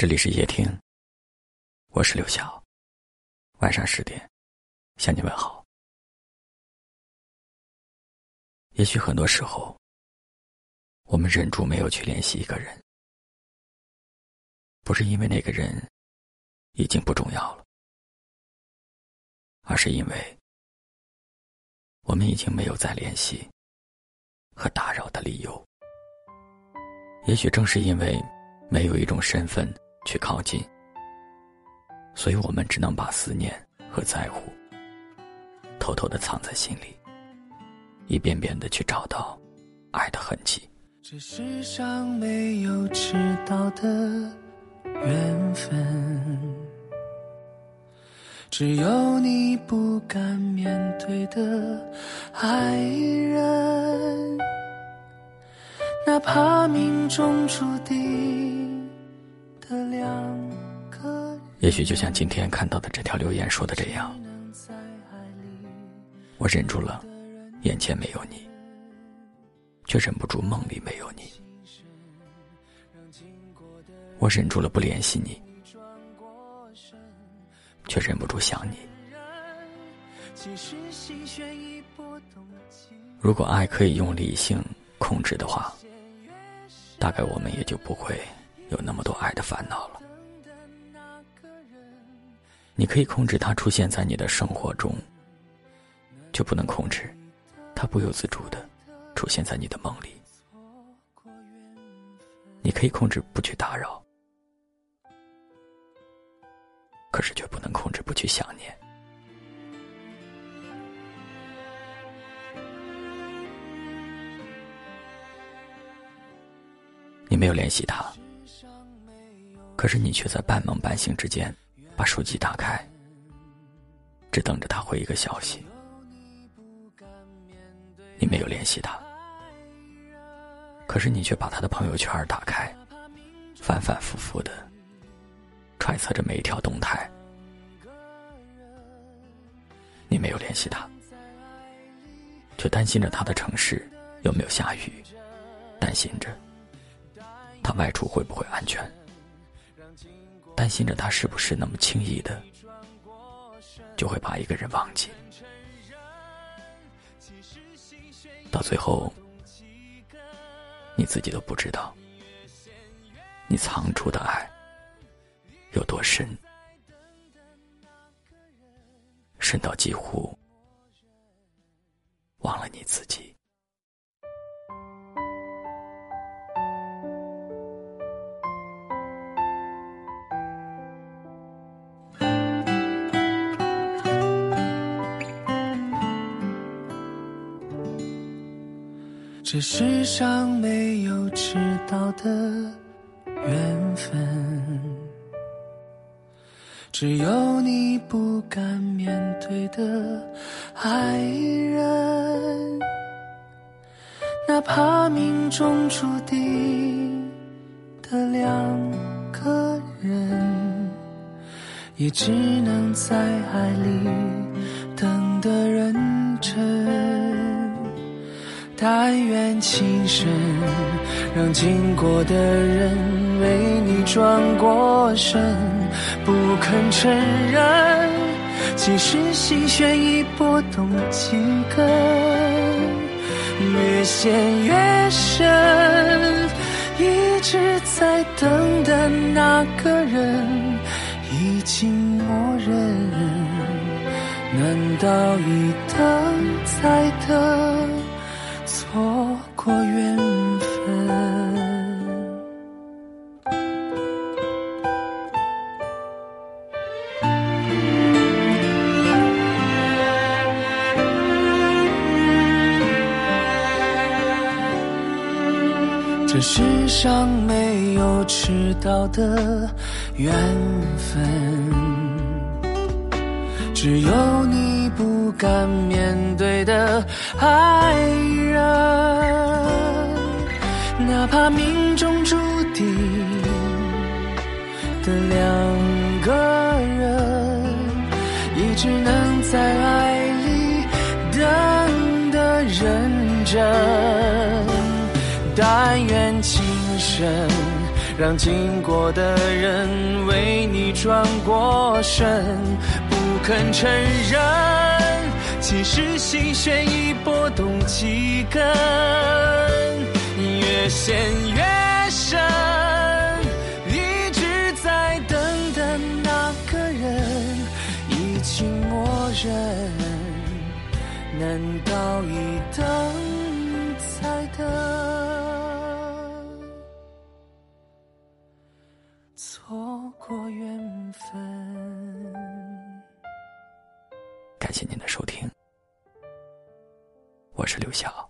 这里是夜听，我是刘晓。晚上十点，向你问好。也许很多时候，我们忍住没有去联系一个人，不是因为那个人已经不重要了，而是因为我们已经没有再联系和打扰的理由。也许正是因为没有一种身份。去靠近，所以我们只能把思念和在乎偷偷的藏在心里，一遍遍的去找到爱的痕迹。这世上没有迟到的缘分，只有你不敢面对的爱人，哪怕命中注定。也许就像今天看到的这条留言说的这样，我忍住了，眼前没有你，却忍不住梦里没有你；我忍住了不联系你，却忍不住想你。如果爱可以用理性控制的话，大概我们也就不会。有那么多爱的烦恼了。你可以控制他出现在你的生活中，却不能控制他不由自主的出现在你的梦里。你可以控制不去打扰，可是却不能控制不去想念。你没有联系他。可是你却在半梦半醒之间，把手机打开，只等着他回一个消息。你没有联系他，可是你却把他的朋友圈打开，反反复复的揣测着每一条动态。你没有联系他，却担心着他的城市有没有下雨，担心着他外出会不会安全。担心着他是不是那么轻易的就会把一个人忘记，到最后你自己都不知道，你藏住的爱有多深，深到几乎忘了你自己。这世上没有迟到的缘分，只有你不敢面对的爱人。哪怕命中注定的两个人，也只能在爱里等得认真。但愿情深，让经过的人为你转过身，不肯承认。其实心弦已拨动几根，越陷越深。一直在等的那个人，已经默认。难道一等再等？错过缘分，这世上没有迟到的缘分，只有你不敢面对的爱人。哪怕命中注定的两个人，也只能在爱里等的认真。但愿情深，让经过的人为你转过身，不肯承认，其实心弦已拨动几根，越陷越深，一直在等的那个人已经默认，难道一等再等？错过缘分。感谢您的收听，我是刘晓。